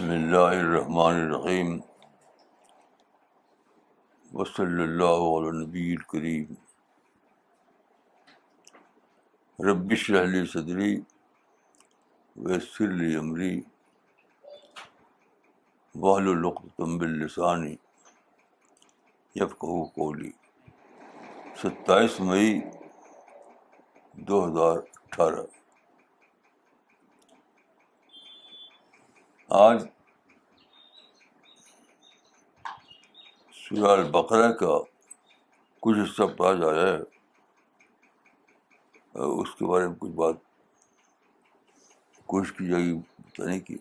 بسم اللہ الرحمن الرحیم وصلی اللہ علیہ نبی الکریم. ربش رحلی صدری ویسر لی عمری وحل القتم باللسانی یفقہ قولی. ستائیس مئی دو ہزار اٹھارہ. آج سورہ البقرہ کا کچھ حصہ پڑھا جا رہا ہے۔ اس کے بارے میں کچھ بات کوشش کی جائے گی بتانے کی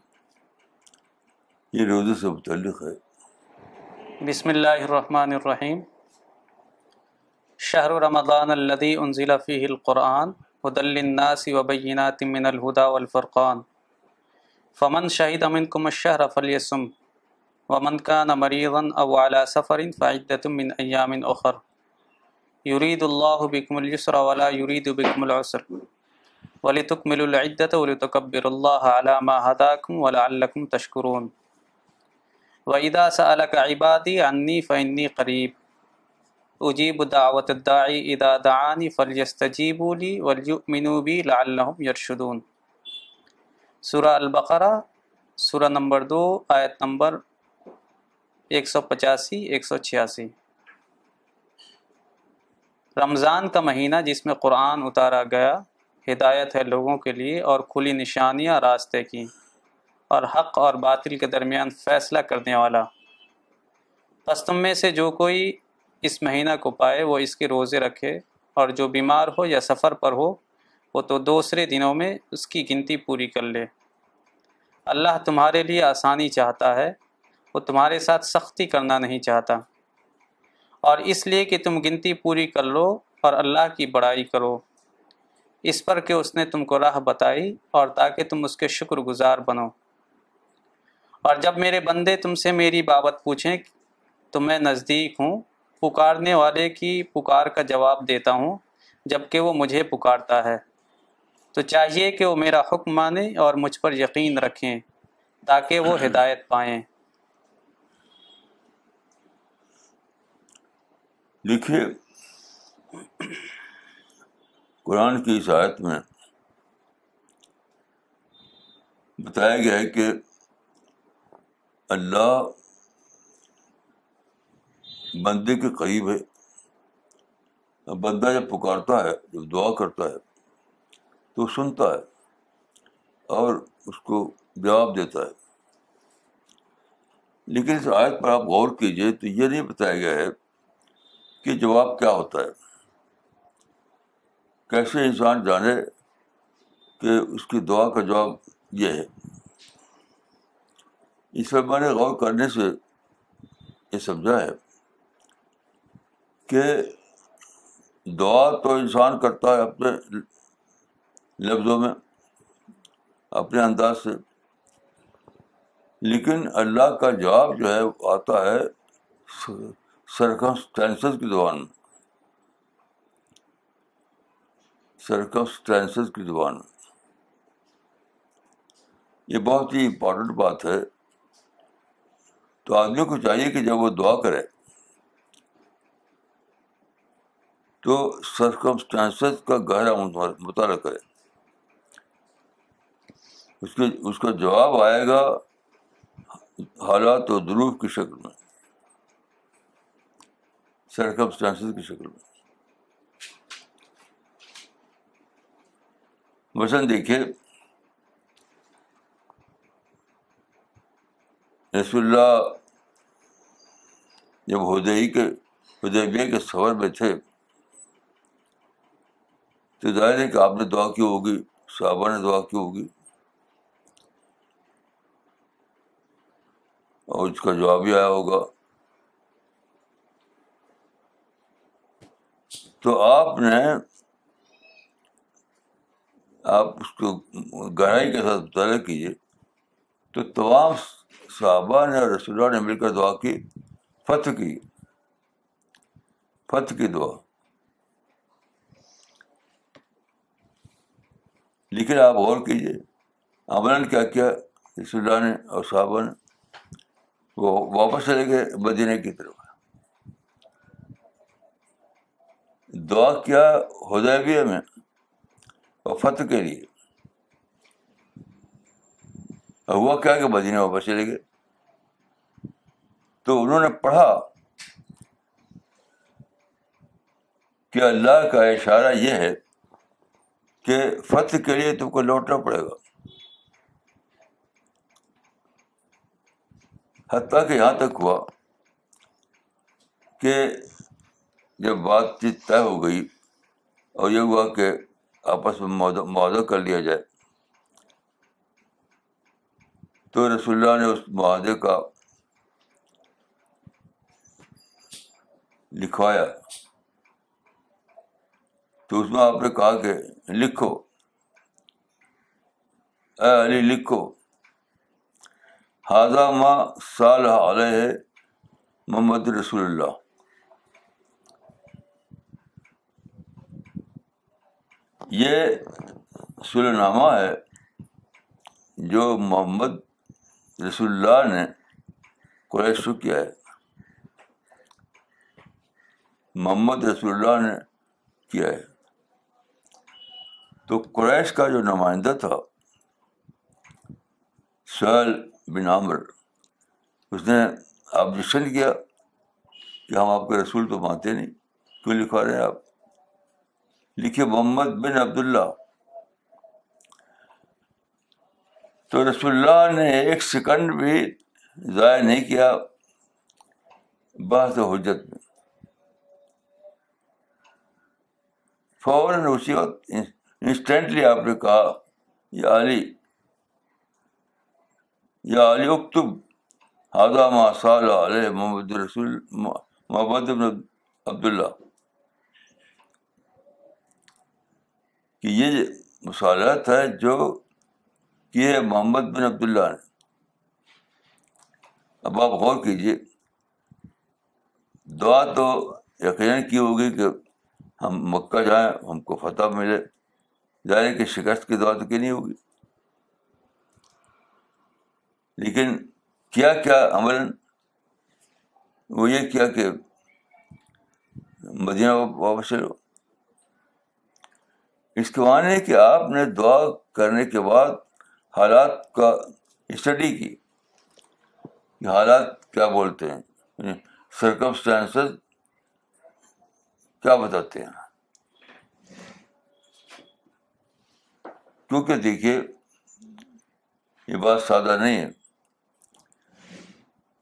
یہ روزے سے متعلق ہے۔ بسم اللہ الرحمن الرحیم۔ شہر رمضان الذي انزل فيه القرآن هدى للناس وبينات من الهدى والفرقان۔ فمن شهد منكم الشهر فليصم ومن كان مريضا او على سفر فعدة من اخر يريد الله بكم اليسر ولا يريد بكم العسر. ولتكملوا العدة ولتكبروا الله على ما هداكم ولعلكم تشكرون. وإذا سألك عبادي عني فإني قريب. أجيب دعوة الداعي إذا دعاني فليستجيبوا لي وليؤمنوا بي لعلهم يرشدون. سورہ البقرہ، سورہ نمبر دو، آیت نمبر ایک سو پچاسی، ایک سو چھیاسی۔ رمضان کا مہینہ جس میں قرآن اتارا گیا، ہدایت ہے لوگوں کے لیے اور کھلی نشانیاں راستے کی اور حق اور باطل کے درمیان فیصلہ کرنے والا۔ پس تم میں سے جو کوئی اس مہینہ کو پائے، وہ اس کے روزے رکھے اور جو بیمار ہو یا سفر پر ہو وہ تو دوسرے دنوں میں اس کی گنتی پوری کر لے۔ اللہ تمہارے لیے آسانی چاہتا ہے، وہ تمہارے ساتھ سختی کرنا نہیں چاہتا۔ اور اس لیے کہ تم گنتی پوری کر لو اور اللہ کی بڑائی کرو۔ اس پر کہ اس نے تم کو راہ بتائی اور تاکہ تم اس کے شکر گزار بنو۔ اور جب میرے بندے تم سے میری بابت پوچھیں، تو میں نزدیک ہوں، پکارنے والے کی پکار کا جواب دیتا ہوں جبکہ وہ مجھے پکارتا ہے۔ تو چاہیے کہ وہ میرا حکم مانیں اور مجھ پر یقین رکھیں تاکہ وہ ہدایت پائیں۔ دیکھیے قرآن کی اس آیت میں بتایا گیا ہے کہ اللہ بندے کے قریب ہے۔ بندہ جب پکارتا ہے، جب دعا کرتا ہے تو سنتا ہے اور اس کو جواب دیتا ہے۔ لیکن اس آیت پر آپ غور کیجیے تو یہ نہیں بتایا گیا ہے کہ جواب کیا ہوتا ہے۔ کیسے انسان جانے کہ اس کی دعا کا جواب یہ ہے۔ اس پر میں نے غور کرنے سے یہ سمجھا ہے کہ دعا تو انسان کرتا ہے اپنے لفظوں میں اپنے انداز سے۔ لیکن اللہ کا جواب جو ہے آتا ہے سرکمسٹینسز کی زبان میں۔ سرکمسٹینسز کی زبان میں۔ یہ بہت ہی امپورٹنٹ بات ہے۔ تو آدمی کو چاہیے کہ جب وہ دعا کرے، تو سرکمسٹانسز کا گہرا مطالعہ کرے۔ اس کے اس کا جواب آئے گا حالات و ضرور کی شکل میں۔ سرکمسٹانسز کی شکل میں۔ مثلاً دیکھیے، رسول اللہ جب ہدئی کے ہدیبیہ کے سفر میں تھے، تو ظاہر ہے کہ آپ نے دعا کی ہوگی، صحابہ نے دعا کی ہوگی۔ اور اس کا جواب بھی آیا ہوگا۔ تو آپ نے آپ اس کو گہرائی کے ساتھ مطالعہ کیجیے۔ تو تمام صحابہ نے اور رسول اللہ نے مل کر دعا کی، فتح کی۔ فتح کی دعا۔ لیکن آپ غور کیجیے، عملاً کیا کیا رسول اللہ نے اور صحابہ نے؟ وہ واپس چلے گئے مدینہ کی طرف۔ دعا کیا ہدیبیہ میں اور فتح کے لیے۔ ہوا کیا کہ مدینہ واپس چلے گئے۔ تو انہوں نے پڑھا کہ اللہ کا اشارہ یہ ہے کہ فتح کے لیے تم کو لوٹنا پڑے گا۔ حتیٰ کہ یہاں تک ہوا کہ جب بات چیت طے ہو گئی اور یہ ہوا کہ آپس میں معاہدہ کر لیا جائے، تو رسول اللہ نے اس معاہدے کا لکھوایا۔ تو اس میں آپ نے کہا کہ لکھو۔ اے علی، لکھو۔ ہاضا ماں سال علیہ محمد رسول اللہ یہ سل نامہ ہے جو محمد رسول اللہ نے قریش کو کیا ہے۔ محمد رسول اللہ نے کیا ہے۔ تو قریش کا جو نمائندہ تھا سہیل بن عامر، اس نے آبجیکشن کیا کہ ہم آپ کے رسول تو مانتے نہیں، کیوں لکھوا رہے ہیں آپ؟ لکھے محمد بن عبداللہ۔ تو رسول اللہ نے ایک سیکنڈ بھی ضائع نہیں کیا بحث حجت میں۔ فوراً اسی وقت انسٹینٹلی آپ نے کہا، یا علی یا علی اکتب ما صال علیہ محمد رسول محمد بن عبداللہ کہ یہ مصالحت ہے جو کیے محمد بن عبداللہ نے اب آپ غور کیجیے دعا تو یقیناً کی ہوگی کہ ہم مکہ جائیں ہم کو فتح ملے ظاہر کہ شکست کی دعا تو کی نہیں ہوگی لیکن کیا کیا عمل، وہ یہ کیا کہ مدینہ واپس چلو۔ اس کے معنی کہ آپ نے دعا کرنے کے بعد حالات کا اسٹڈی کی۔ کہ حالات کیا بولتے ہیں؟ سرکمسٹانسز یعنی کیا بتاتے ہیں؟ کیونکہ دیکھیے، یہ بات سادہ نہیں ہے۔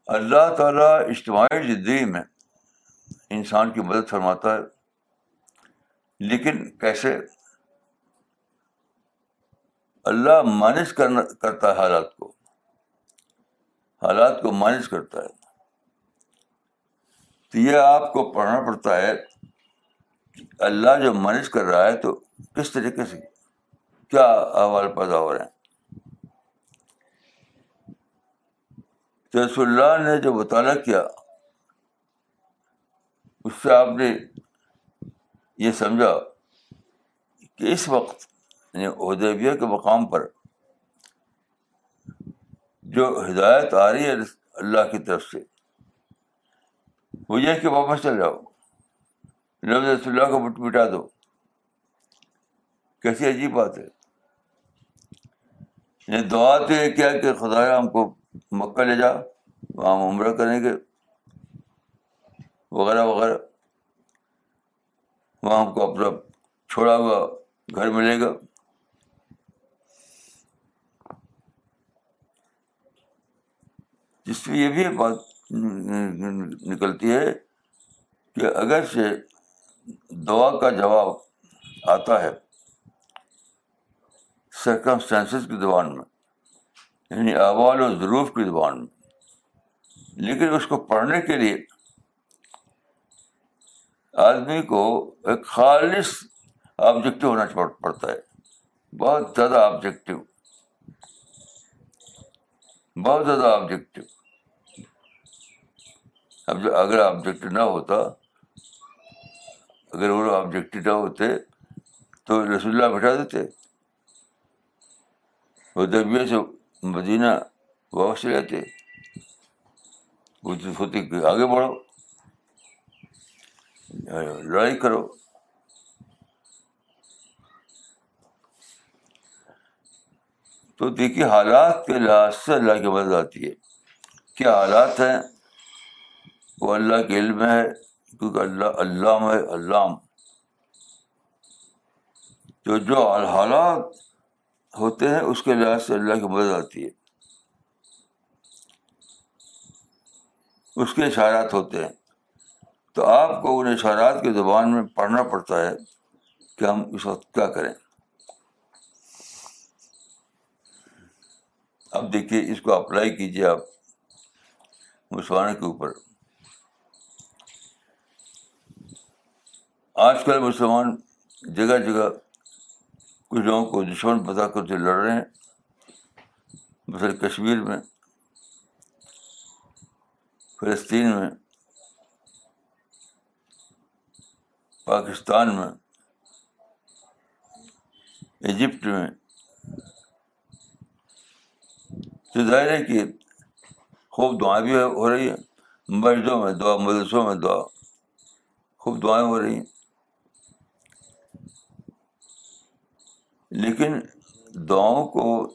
اللہ تعالیٰ اجتماعی زندگی میں انسان کی مدد فرماتا ہے، لیکن کیسے؟ اللہ مانس کرنا کرتا ہے حالات کو۔ حالات کو مانس کرتا ہے۔ تو یہ آپ کو پڑھنا پڑتا ہے، اللہ جو مانس کر رہا ہے تو کس طریقے سے؟ کیا احوال پیدا ہو رہے ہیں؟ تو رسول اللہ نے جو مطالعہ کیا، اس سے آپ نے یہ سمجھا کہ اس وقت یعنی ادیبیہ کے مقام پر جو ہدایت آ رہی ہے اللہ کی طرف سے، وہ یہ کہ واپس چل جاؤ۔ لفظ رسول اللہ کو مٹا دو۔ کیسی عجیب بات ہے۔ یعنی دعا تو یہ کیا کہ خدا ہم کو مکہ لے جا، وہاں عمرہ کریں گے، وغیرہ وغیرہ۔ وہاں ہم کو اپنا چھوڑا ہوا گھر ملے گا۔ جس میں یہ بھی بات نکلتی ہے کہ اگر سے دعا کا جواب آتا ہے سرکمسٹانسز کی زبان میں یعنی احوال و ضرور کی زبان میں۔ لیکن اس کو پڑھنے کے لیے آدمی کو ایک خالص آبجیکٹو ہونا پڑتا ہے۔ بہت زیادہ آبجیکٹو بہت زیادہ آبجیکٹو اب جو اگر آبجیکٹ نہ ہوتا، اگر وہ آبجیکٹ نہ ہوتے تو رسول اللہ بٹھا دیتے۔ وہ درمیہ سے مدینہ واپس چلے جاتے ہوتی کہ آگے بڑھو، لڑائی کرو۔ تو دیکھیے، حالات کے لحاظ سے اللہ کی مدد آتی ہے۔ کیا حالات ہیں؟ وہ اللہ کے علم ہے، کیونکہ اللہ علام ہے علام تو جو حالات ہوتے ہیں، اس کے لحاظ سے اللہ کی مدد آتی ہے۔ اس کے اشارات ہوتے ہیں۔ تو آپ کو ان اشارات کی زبان میں پڑھنا پڑتا ہے کہ ہم اس وقت کیا کریں۔ اب دیکھیے، اس کو اپلائی کیجیے آپ مسلمانوں کے اوپر۔ آج کل مسلمان جگہ جگہ کچھ لوگوں کو دشمن بتا کر جو لڑ رہے ہیں، مثلاً کشمیر میں، فلسطین میں، پاکستان میں، ایجپٹ میں، تو ظاہر ہے کہ خوب دعائیں بھی ہو رہی ہیں مسجدوں میں دعا مدرسوں میں دعا، خوب دعائیں ہو رہی ہیں۔ لیکن دعاؤں کو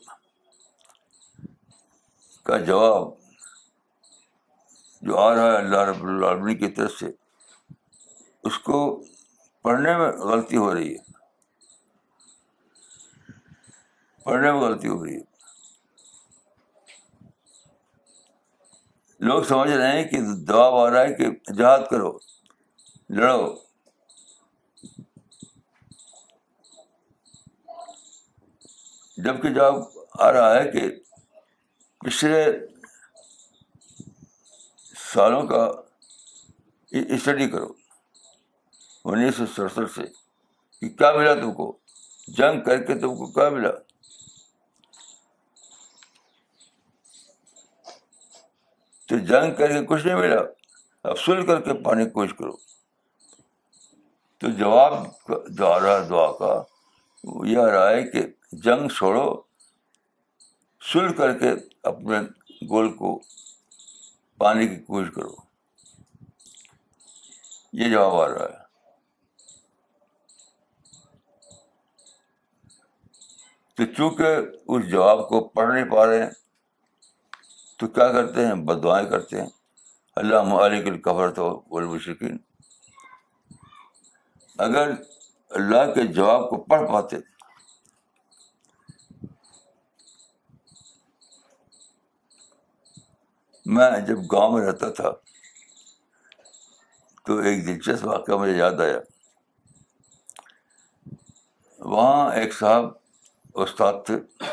کا جواب جو آ رہا ہے اللہ رب العالمین کی طرف سے، اس کو پڑھنے میں غلطی ہو رہی ہے۔ پڑھنے میں غلطی ہو رہی ہے۔ لوگ سمجھ رہے ہیں کہ جواب آ رہا ہے کہ جہاد کرو، لڑو۔ جبکہ جواب آ رہا ہے کہ پچھلے سالوں کا اسٹڈی کرو، انیس سو سڑسٹھ سے، کہ کیا ملا تم کو؟ جنگ کر کے تم کو کیا ملا؟ تو جنگ کر کے کچھ نہیں ملا، اب سل کر کے پانے کی کوشش کرو۔ تو جواب جو آ رہا ہے دعا کا یہ آ رہا ہے کہ جنگ چھوڑو، سل کر کے اپنے گول کو پانے کی کوشش کرو۔ یہ جواب آ رہا ہے۔ تو چونکہ اس جواب کو پڑھ نہیں پا رہے ہیں، تو کیا کرتے ہیں؟ بد دعائیں کرتے ہیں۔ اللہ مالک القبر تو بولشکین اگر اللہ کے جواب کو پڑھ پاتے۔ میں جب گاؤں میں رہتا تھا تو ایک دلچسپ واقعہ مجھے یاد آیا۔ وہاں ایک صاحب استاد تھے،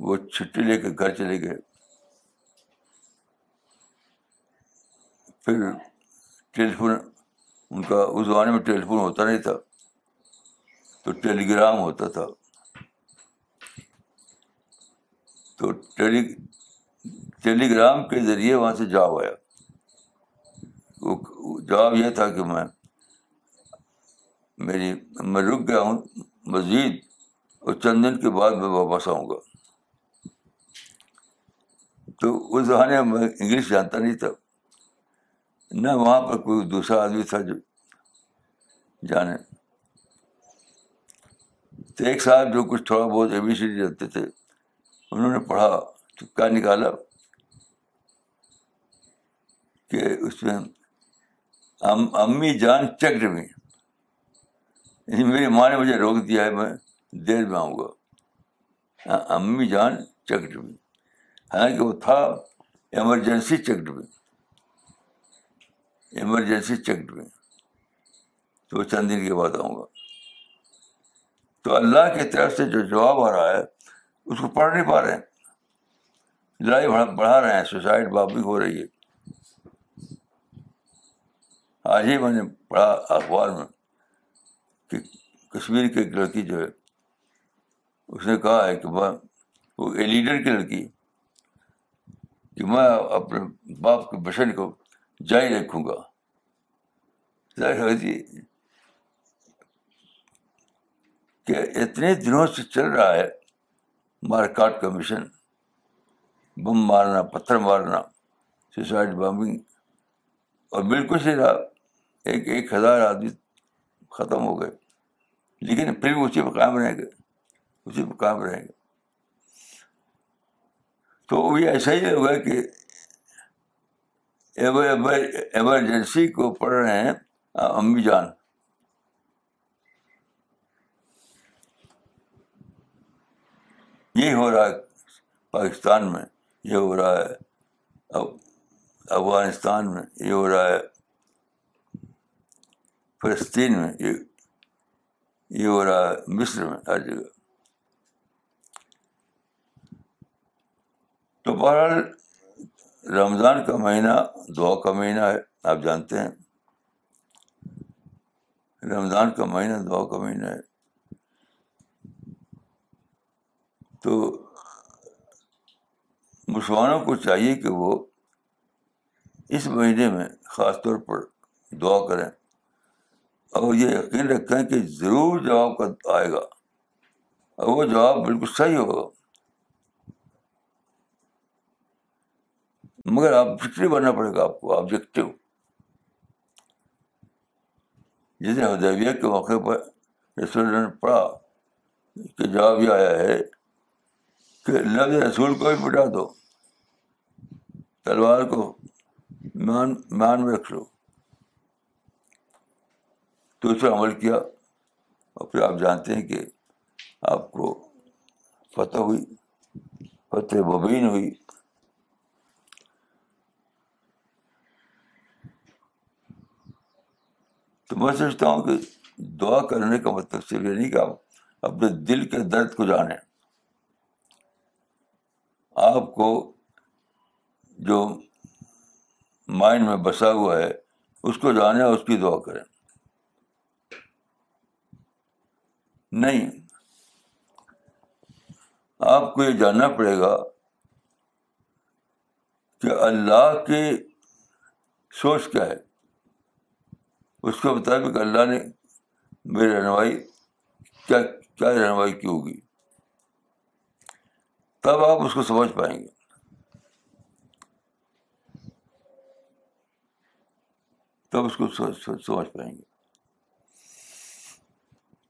وہ چھٹی لے کے گھر چلے گئے۔ پھر ٹیلیفون ان کا اس زمانے میں ٹیلیفون ہوتا نہیں تھا، تو ٹیلی گرام ہوتا تھا۔ تو ٹیلی ٹیلی گرام کے ذریعے وہاں سے جواب آیا۔ جواب یہ تھا کہ میں، میری، میں رک گیا ہوں مزید اور چند دن کے بعد میں واپس آؤں گا۔ تو اس زمانے میں انگلش جانتا نہیں تھا۔ نہ وہاں پر کوئی دوسرا آدمی تھا جو جانے۔ تو ایک صاحب جو کچھ تھوڑا بہت اے بی سی ڈی رہتے تھے، انہوں نے پڑھا، تو کیا نکالا؟ کہ اس میں امی جان چکر میں یعنی میری ماں نے مجھے روک دیا ہے، میں دیر میں آؤں گا۔ ہاں، امی جان چکر میں حالانکہ وہ تھا ایمرجنسی چیکڈ میں ایمرجنسی چیکڈ میں۔ تو چند دن کے بعد آؤں گا۔ تو اللہ کی طرف سے جو جواب آ رہا ہے، اس کو پڑھ نہیں پا رہے ہیں۔ لڑائی بڑھا رہے ہیں سوسائڈ بابی ہو رہی ہے۔ آج ہی میں نے پڑھا اخبار میں کہ کشمیر کی ایک لڑکی جو ہے، اس نے کہا ہے کہ میں، وہ لیڈر کی لڑکی، کہ میں اپنے باپ کے بشن کو جاری رکھوں گا۔ جی کہ اتنے دنوں سے چل رہا ہے مار کاٹ کا مشن بم مارنا، پتھر مارنا، سوسائڈ بمبنگ اور بالکل سے رہا، ایک ایک ہزار آدمی ختم ہو گئے۔ لیکن پھر بھی اسی پہ قائم رہیں گے، اسی پہ قائم رہیں گے۔ تو یہ ایسا ہی ہوگا کہ ایمرجنسی کو پڑھ رہے ہیں۔ امی جان۔ یہ ہو رہا ہے پاکستان میں، یہ ہو رہا ہے افغانستان میں، یہ ہو رہا ہے فلسطین میں، یہ یہ ہو رہا ہے مصر میں، ہر جگہ۔ تو بہرحال رمضان کا مہینہ دعا کا مہینہ ہے، آپ جانتے ہیں۔ رمضان کا مہینہ دعا کا مہینہ ہے۔ تو مسلمانوں کو چاہیے کہ وہ اس مہینے میں خاص طور پر دعا کریں۔ اور یہ یقین رکھیں کہ ضرور جواب کا آئے گا۔ اور وہ جواب بالکل صحیح ہوگا۔ مگر آبجیکٹو بننا پڑے گا، آپ کو آبجیکٹو جیسے ہدیبیہ کے موقع پر رسول نے پڑھا، کہ جواب یہ آیا ہے کہ لفظ رسول کو بھی مٹا دو، تلوار کو مان مان میں رکھ لو۔ تو اس پر عمل کیا اور پھر آپ جانتے ہیں کہ آپ کو فتح ہوئی، فتح مبین ہوئی۔ تو میں سوچتا ہوں کہ دعا کرنے کا مطلب صرف یہ نہیں کہ آپ اپنے دل کے درد کو جانیں۔ آپ کو جو مائنڈ میں بسا ہوا ہے، اس کو جانے اس کی دعا کریں۔ نہیں، آپ کو یہ جاننا پڑے گا کہ اللہ کی سوچ کیا ہے۔ اس کے مطابق اللہ نے میری رہنمائی کیا کیا رہنمائی کی ہوگی؟ تب آپ اس کو سمجھ پائیں گے۔ تب اس کو سمجھ پائیں گے۔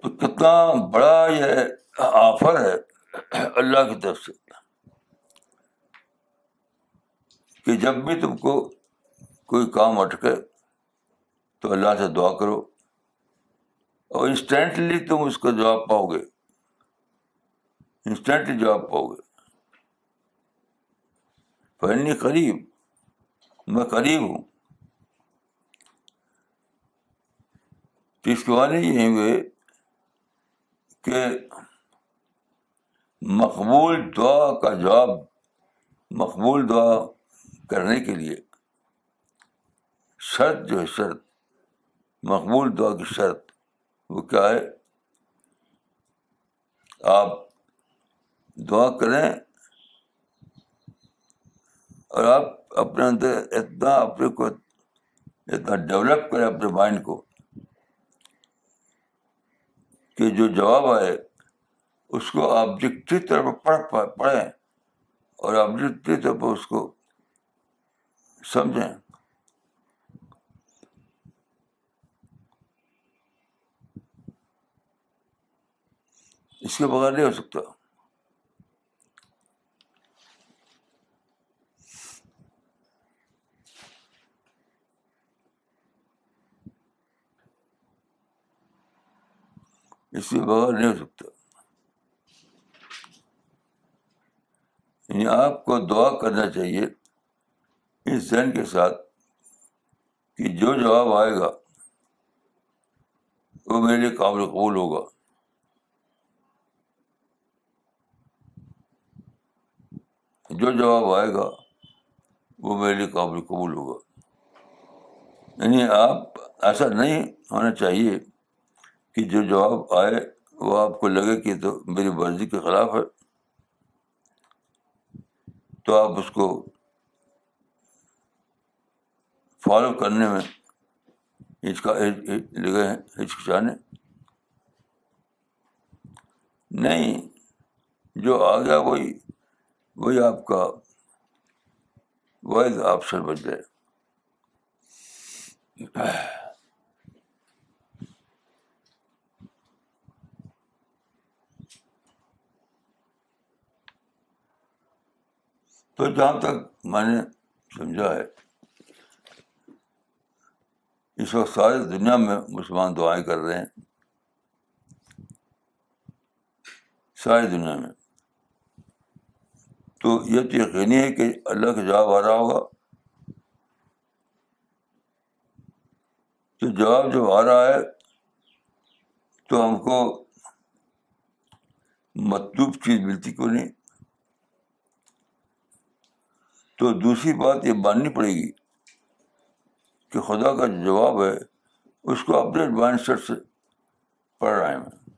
تو کتنا بڑا یہ آفر ہے اللہ کی طرف سے کہ جب بھی تم کو کوئی کام اٹکے تو اللہ سے دعا کرو۔ اور انسٹینٹلی تم اس کا جواب پاؤ گے۔ انسٹینٹلی جواب پاؤ گے۔ پہنی قریب میں قریب ہوں۔ تو اس کے والے یہ ہوئے کہ مقبول دعا کا جواب، مقبول دعا کرنے کے لیے شرط جو ہے شرط مقبول دعا کی شرط وہ کیا ہے؟ آپ دعا کریں اور آپ اپنے اندر اتنا اپنے کو اتنا ڈیولپ کریں اپنے مائنڈ کو کہ جو جواب آئے اس کو آبجیکٹو طور پر پڑھ پڑھیں اور آبجیکٹو طور پر اس کو سمجھیں۔ اس کے بغیر نہیں ہو سکتا اس کے بغیر نہیں ہو سکتا یعنی آپ کو دعا کرنا چاہیے اس ذہن کے ساتھ کہ جو جواب آئے گا وہ میرے لیے قابل قبول ہوگا جو جواب آئے گا، وہ میرے لیے قابل قبول ہوگا۔ یعنی آپ، ایسا نہیں ہونا چاہیے کہ جو جواب آئے، وہ آپ کو لگے کہ تو میری مرضی کے خلاف ہے۔ تو آپ اس کو فالو کرنے میں لگے ہیں، ہچکچانے۔ نہیں، جو آ گیا وہی وہی آپ کا واحد آپشن بن جائے تو جہاں تک میں نے سمجھا ہے، اس وقت ساری دنیا میں مسلمان دعائیں کر رہے ہیں۔ ساری دنیا میں۔ تو یہ تو یقینی ہے کہ اللہ کا جواب آ رہا ہوگا۔ تو جواب جو آ رہا ہے تو ہم کو مطلوب چیز ملتی کیوں نہیں؟ تو دوسری بات یہ ماننی پڑے گی کہ خدا کا جو جواب ہے اس کو اپنے مائنڈ سیٹ سے پڑھ رہا ہے۔ میں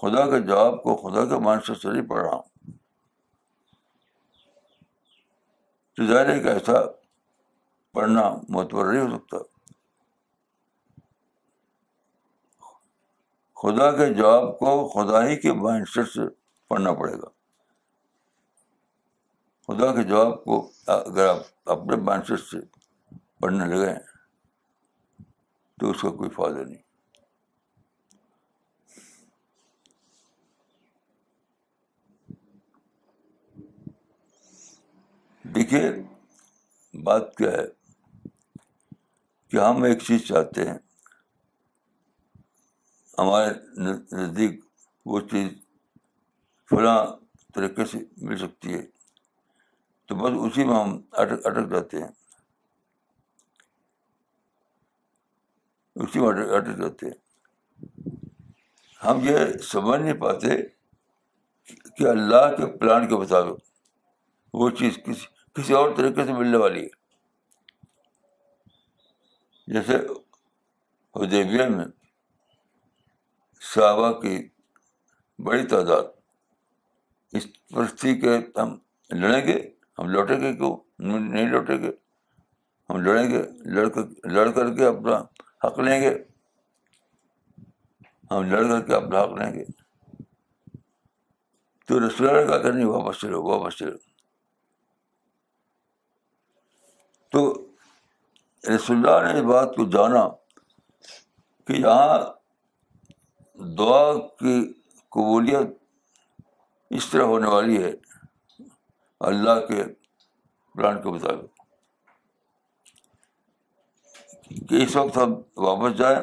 خدا کے جواب کو خدا کے مائنڈ سیٹ سے نہیں پڑھ رہا ہوں۔ تو ظاہر ہے کہ ایسا پڑھنا معتبر نہیں ہو سکتا۔ خدا کے جواب کو خدا ہی کے مائنڈ سیٹ سے پڑھنا پڑے گا۔ خدا کے جواب کو اگر آپ اپنے مائنڈ سیٹ سے پڑھنے لگے تو اس کا کوئی فائدہ نہیں۔ دیکھیے، بات کیا ہے کہ ہم ایک چیز چاہتے ہیں۔ ہمارے نزدیک وہ چیز فلاں طریقے سے مل سکتی ہے۔ تو بس اسی میں ہم اٹک اٹک جاتے ہیں۔ اسی میں اٹک جاتے ہیں۔ ہم یہ سمجھ نہیں پاتے کہ اللہ کے پلان کے مطابق وہ چیز کسی کسی اور طریقے سے ملنے والی ہے۔ جیسے حدیبیہ میں صحابہ کی بڑی تعداد، اس پرستی کے ہم لڑیں گے، ہم لوٹیں گے کیوں؟ نہیں لوٹیں گے۔ ہم لڑیں گے لڑ کر لڑ کر کے اپنا حق لیں گے۔ ہم لڑ کر کے اپنا حق لیں گے۔ تو رسول کا کہ نہیں، واپس چلو واپس چلو تو رسول اللہ نے اس بات کو جانا کہ یہاں دعا کی قبولیت اس طرح ہونے والی ہے اللہ کے پلان کے مطابق کہ اس وقت ہم واپس جائیں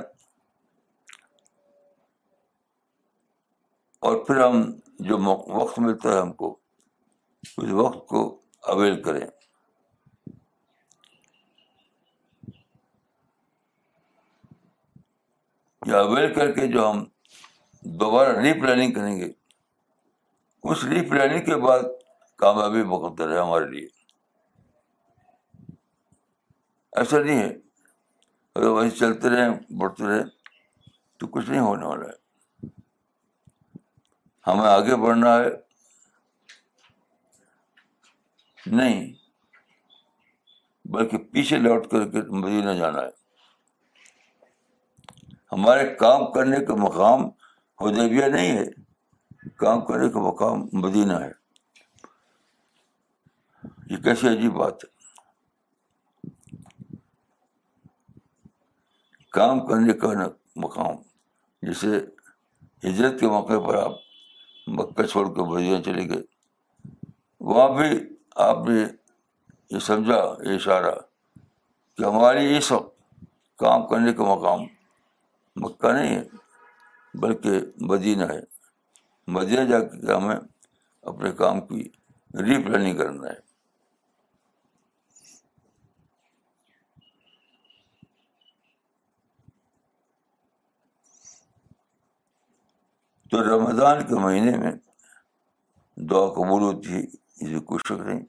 اور پھر ہم جو وقت ملتا ہے ہم کو، اس وقت کو اویل کریں۔ یا اویل کر کے جو ہم دوبارہ ری پلاننگ کریں گے، اس ری پلاننگ کے بعد کامیابی مقدر ہے ہمارے لیے۔ ایسا نہیں ہے، اگر وہیں چلتے رہیں، بڑھتے رہیں، تو کچھ نہیں ہونے والا ہے۔ ہمیں آگے بڑھنا ہے۔ نہیں، بلکہ پیچھے لوٹ کر کے مدینہ جانا ہے۔ ہمارے کام کرنے کا مقام حدیبیہ نہیں ہے۔ کام کرنے کا مقام مدینہ ہے۔ یہ کیسی عجیب بات ہے۔ کام کرنے کا مقام جیسے ہجرت کے موقع پر آپ مکہ چھوڑ کے مدینہ چلے گئے۔ وہاں بھی آپ نے یہ سمجھا، یہ اشارہ کہ ہماری اس وقت کام کرنے کا مقام مکہ نہیں ہے، بلکہ مدینہ ہے۔ مدینہ جا کے ہمیں اپنے کام کی ری پلاننگ کرنا ہے۔ تو رمضان کے مہینے میں دعا قبول ہوتی ہے اسے کوئی شک نہیں۔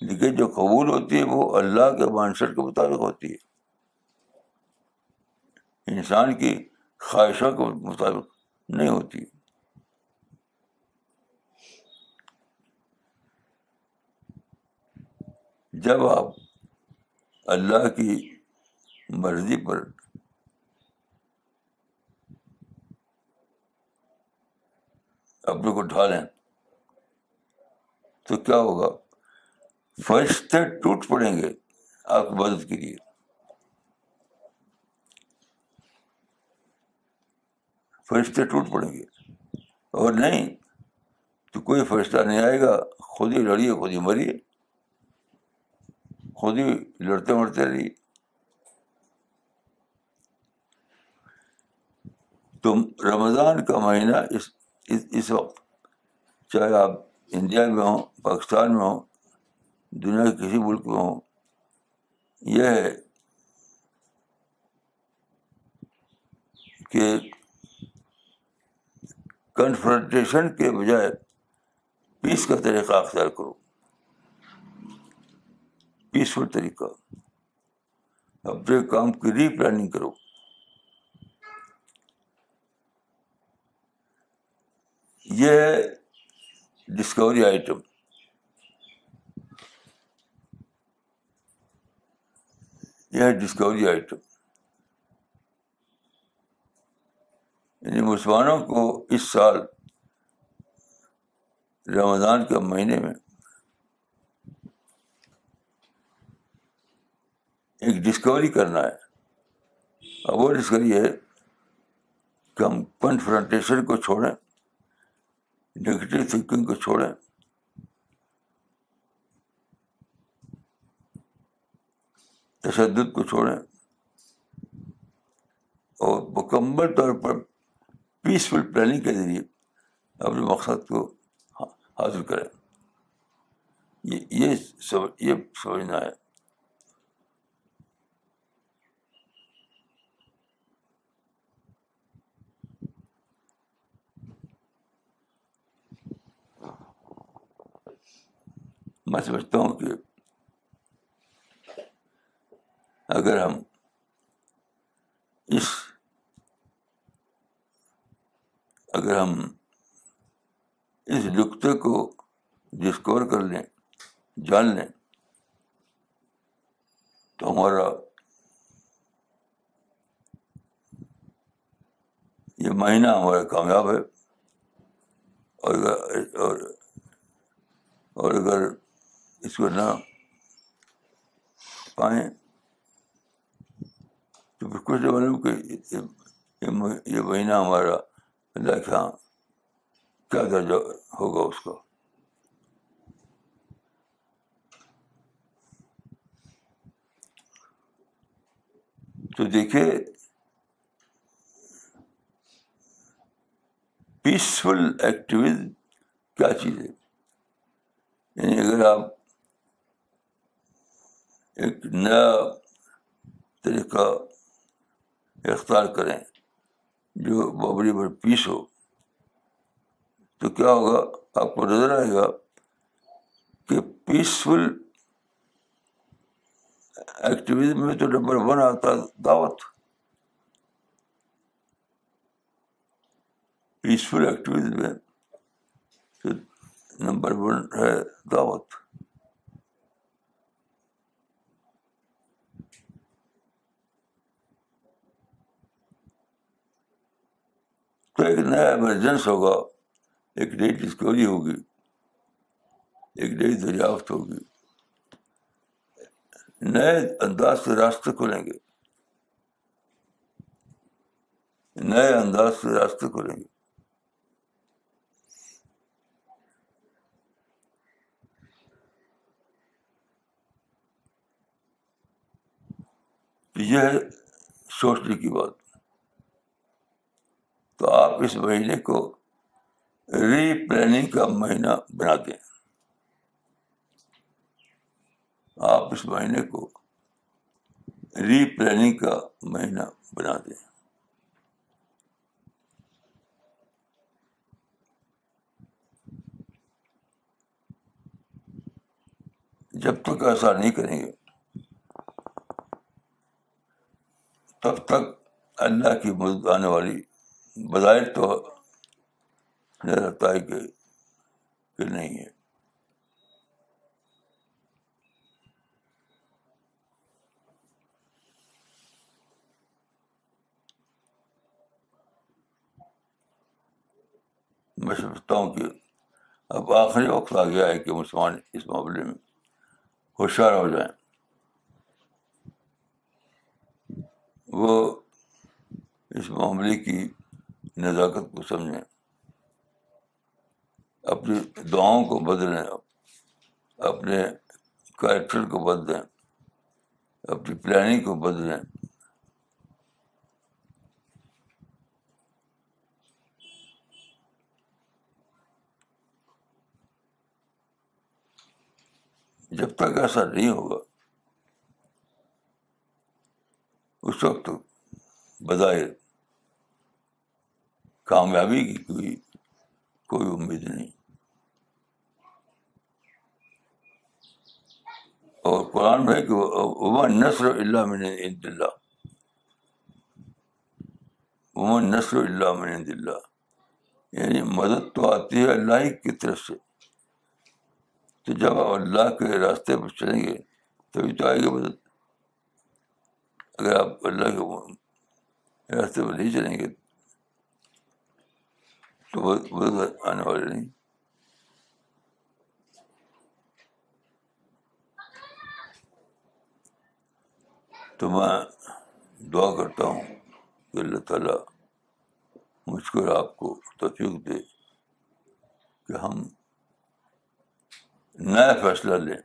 لیکن جو قبول ہوتی ہے، وہ اللہ کے مانسٹ کے مطابق ہوتی ہے۔ انسان کی خواہشوں کے مطابق نہیں ہوتی۔ جب آپ اللہ کی مرضی پر اپنے کو ڈھالیں تو کیا ہوگا؟ فرشتے ٹوٹ پڑیں گے آپ کی مدد کے لیے۔ فرشتے ٹوٹ پڑیں گے۔ اور نہیں، تو کوئی فرشتہ نہیں آئے گا، خود ہی لڑیے، خود ہی مریے۔ خود ہی لڑتے مرتے رہیے۔ تم رمضان کا مہینہ اس اس وقت، چاہے آپ انڈیا میں ہوں، پاکستان میں ہوں، دنیا کے کسی ملک میں ہوں، یہ ہے کہ کنفرنٹیشن کے بجائے پیس کا طریقہ اختیار کرو۔ پیسفل طریقہ۔ اپنے کام کی ری پلاننگ کرو۔ یہ ہے ڈسکوری آئٹم یہ ہے ڈسکوری آئٹم یعنی مسلمانوں کو اس سال رمضان کے مہینے میں ایک ڈسکوری کرنا ہے۔ اور وہ ڈسکوری ہے کہ ہم کنفرنٹیشن کو چھوڑیں نگیٹو تھنکنگ کو چھوڑیں۔ تشدد کو چھوڑیں۔ اور مکمل طور پر پیسفل پلاننگ کے ذریعے اپنے مقصد کو ہاں، حاصل کریں۔ یہ سمجھنا ہے۔ میں سمجھتا ہوں کہ اگر ہم اس اگر ہم اس نقطے کو ڈسکور کر لیں، جان لیں، تو ہمارا یہ مہینہ ہمارا کامیاب ہے۔ اور اور اگر اس کو نہ پائیں، تو پھر کچھ معلوم کہ یہ مہینہ ہمارا ہاں کیا درجہ ہوگا اس کا تو دیکھیے پیسفل ایکٹیویز کیا چیز ہے؟ یعنی اگر آپ ایک نیا طریقہ اختیار کریں جو ببری بڑی پیس ہو، تو کیا ہوگا؟ آپ کو نظر آئے گا کہ پیسفل ایکٹیویزم میں تو نمبر ون آتا دعوت۔ پیسفل ایکٹیویزم میں نمبر ون ہے دعوت۔ تو ایک نیا ایمرجنس ہوگا، ایک نئی ڈسکوری ہوگی، ایک نئی دریافت ہوگی۔ نئے انداز سے راستے کھلیں گے۔ نئے انداز سے راستے کھلیں گے۔ یہ ہے سوچنے کی بات۔ تو آپ اس مہینے کو ری پلاننگ کا مہینہ بنا دیں۔ آپ اس مہینے کو ری پلاننگ کا مہینہ بنا دیں۔ جب تک ایسا نہیں کریں گے، تب تک اللہ کی مدد آنے والی بظاہر تو نظر آتا ہے کہ نہیں ہے۔ میں سمجھتا ہوں کہ اب آخری وقت آ گیا ہے کہ مسلمان اس معاملے میں ہوشیار ہو جائیں۔ وہ اس معاملے کی نزاکت کو سمجھیں۔ اپنی دعاؤں کو بدلیں، اپنے کریکٹر کو بدلیں، اپنی پلاننگ کو بدلیں۔ جب تک ایسا نہیں ہوگا، اس وقت بظاہر کامیابی کی کوئی کوئی امید نہیں۔ اور قرآن میں کہ عمر نثر اللہ من عند اللہ عمر نثر اللہ من عند اللہ یعنی مدد تو آتی ہے اللہ ہی کی طرف سے۔ تو جب آپ اللہ کے راستے پر چلیں گے، تبھی تو آئے گی مدد۔ اگر آپ اللہ کے راستے پر نہیں چلیں گے تو مدد آنے والے نہیں تو میں دعا کرتا ہوں کہ اللہ تعالیٰ مجھ کو آپ کو توفیق دے کہ ہم نیا فیصلہ لیں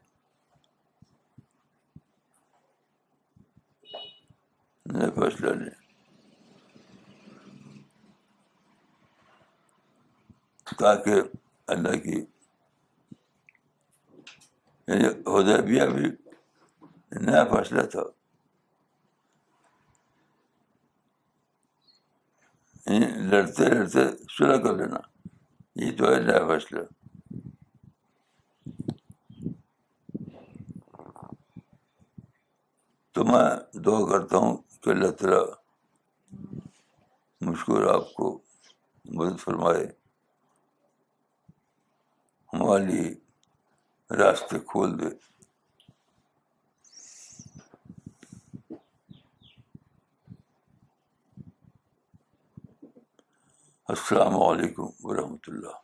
نیا فیصلہ لیں تاکہ اللہ کی یعنی حدیبیہ بھی نیا فیصلہ تھا۔ یعنی لڑتے لڑتے سلح کر لینا۔ یہ تو ہے نیا فیصلہ۔ تو میں دعا کرتا ہوں کہ اللہ تعالیٰ مجھ کو اور آپ کو مدد فرمائے۔ ہماری راستے کھول دے۔ السلام علیکم ورحمۃ اللہ۔